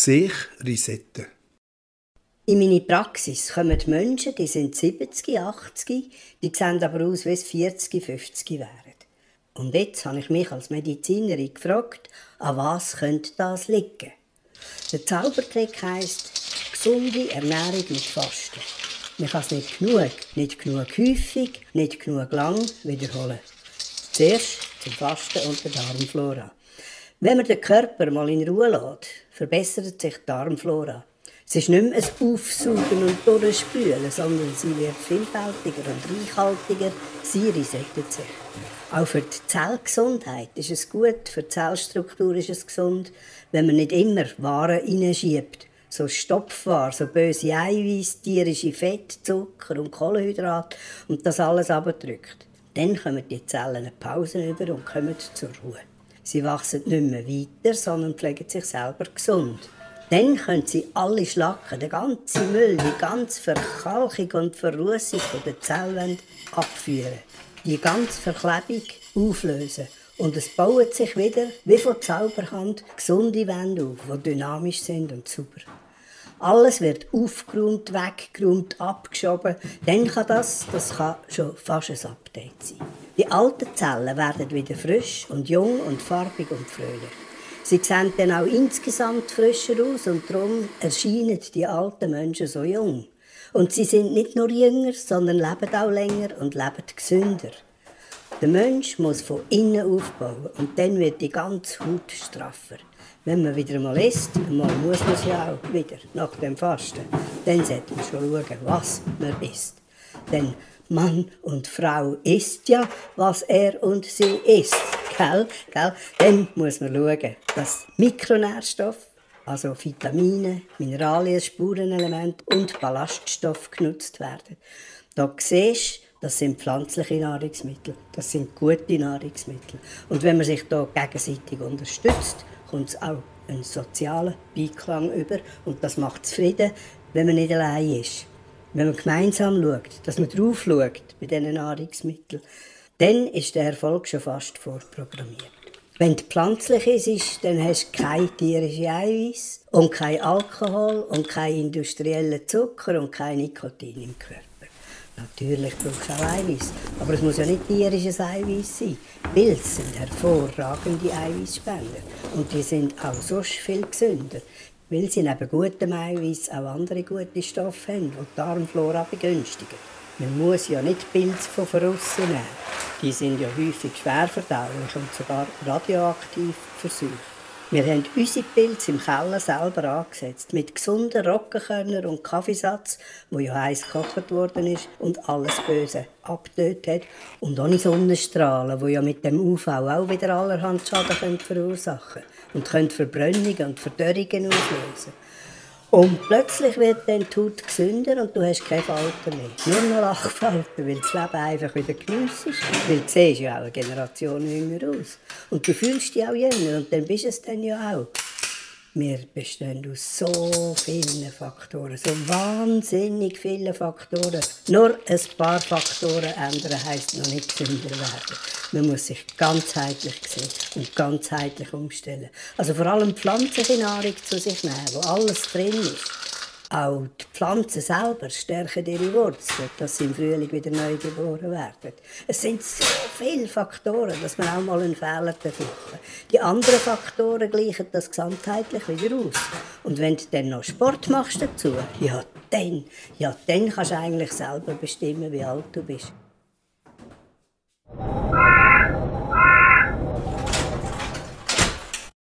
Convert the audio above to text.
sich resetten. In meine Praxis kommen Menschen, die sind 70, 80, die sehen aber aus, wie es 40, 50 wären. Und jetzt habe ich mich als Medizinerin gefragt, an was könnte das liegen? Der Zaubertrick heisst gesunde Ernährung mit Fasten. Man kann es nicht genug, nicht genug häufig, nicht genug lang wiederholen. Zuerst zum Fasten und der Darmflora. Wenn man den Körper mal in Ruhe lässt, verbessert sich die Darmflora. Es ist nicht mehr ein Aufsaugen und Durchspülen, sondern sie wird vielfältiger und reichhaltiger. Sie resettet sich. Auch für die Zellgesundheit ist es gut, für die Zellstruktur ist es gesund, wenn man nicht immer Waren hineinschiebt. So Stopfwaren, so böse Eiweiß, tierische Fett, Zucker und Kohlenhydrate und das alles abdrückt. Dann kommen die Zellen eine Pause über und kommen zur Ruhe. Sie wachsen nicht mehr weiter, sondern pflegen sich selber gesund. Dann können sie alle Schlacken, den ganzen Müll, die ganze Verkalkung und Verrußung der Zellwände abführen die ganze Verklebung auflösen. Und es bauen sich wieder, wie von Zauberhand, gesunde Wände auf, die dynamisch sind und super. Alles wird aufgeräumt, weggeräumt, abgeschoben. Dann kann das, das kann schon fast ein Update sein. Die alten Zellen werden wieder frisch und jung und farbig und fröhlich. Sie sehen dann auch insgesamt frischer aus und darum erscheinen die alten Menschen so jung. Und sie sind nicht nur jünger, sondern leben auch länger und leben gesünder. Der Mensch muss von innen aufbauen und dann wird die ganze Haut straffer. Wenn man wieder mal isst, mal muss man es ja auch wieder, nach dem Fasten, dann sollte man schon schauen, was man isst. Denn Mann und Frau isst ja, was er und sie isst. Gell? Gell? Dann muss man schauen, dass Mikronährstoffe also Vitamine, Mineralien, Spurenelemente und Ballaststoffe genutzt werden. Da siehst du, das sind pflanzliche Nahrungsmittel, das sind gute Nahrungsmittel. Und wenn man sich da gegenseitig unterstützt, kommt es auch einen sozialen Beiklang über und das macht zufrieden, wenn man nicht allein ist. Wenn man gemeinsam schaut, dass man drauf schaut bei diesen Nahrungsmitteln, dann ist der Erfolg schon fast vorprogrammiert. Wenn es pflanzlich ist, dann hast du kein tierisches Eiweiß und kein Alkohol und kein industrieller Zucker und kein Nikotin im Körper. Natürlich brauchst du auch Eiweiß, aber es muss ja nicht tierisches Eiweiß sein. Pilze sind hervorragende Eiweißspender und die sind auch sonst viel gesünder, weil sie neben gutem Eiweiß auch andere gute Stoffe haben, die die Darmflora begünstigen. Man muss ja nicht Pilze von außen nehmen. Die sind ja häufig schwer verdaulich und sogar radioaktiv versucht. Wir haben unsere Pilze im Keller selber angesetzt, mit gesunden Roggenkörnern und Kaffeesatz, wo ja heiß gekocht worden ist und alles Böse abgetötet hat. Und ohne Sonnenstrahlen, wo ja mit dem UV auch wieder allerhand Schaden verursachen können und können Verbrennungen und Verdörrungen auslösen. Und plötzlich wird dann die Haut gesünder und du hast keine Falten mehr. Nur noch Lachfalten, weil das Leben einfach wieder Genuss ist. Weil du siehst ja auch eine Generation jünger aus. Und du fühlst dich auch jünger und dann bist du es dann ja auch. Wir bestehen aus so vielen Faktoren, so wahnsinnig vielen Faktoren. Nur ein paar Faktoren ändern heisst noch nicht gesünder werden. Man muss sich ganzheitlich sehen und ganzheitlich umstellen. Also vor allem pflanzliche Nahrung zu sich nehmen, wo alles drin ist. Auch die Pflanzen selber stärken ihre Wurzeln, dass sie im Frühling wieder neu geboren werden. Es sind so viele Faktoren, dass man auch mal einen Fehler machen Die anderen Faktoren gleichen das gesamtheitlich wieder aus. Und wenn du dann noch Sport machst dazu, ja dann, ja dann kannst du eigentlich selber bestimmen, wie alt du bist.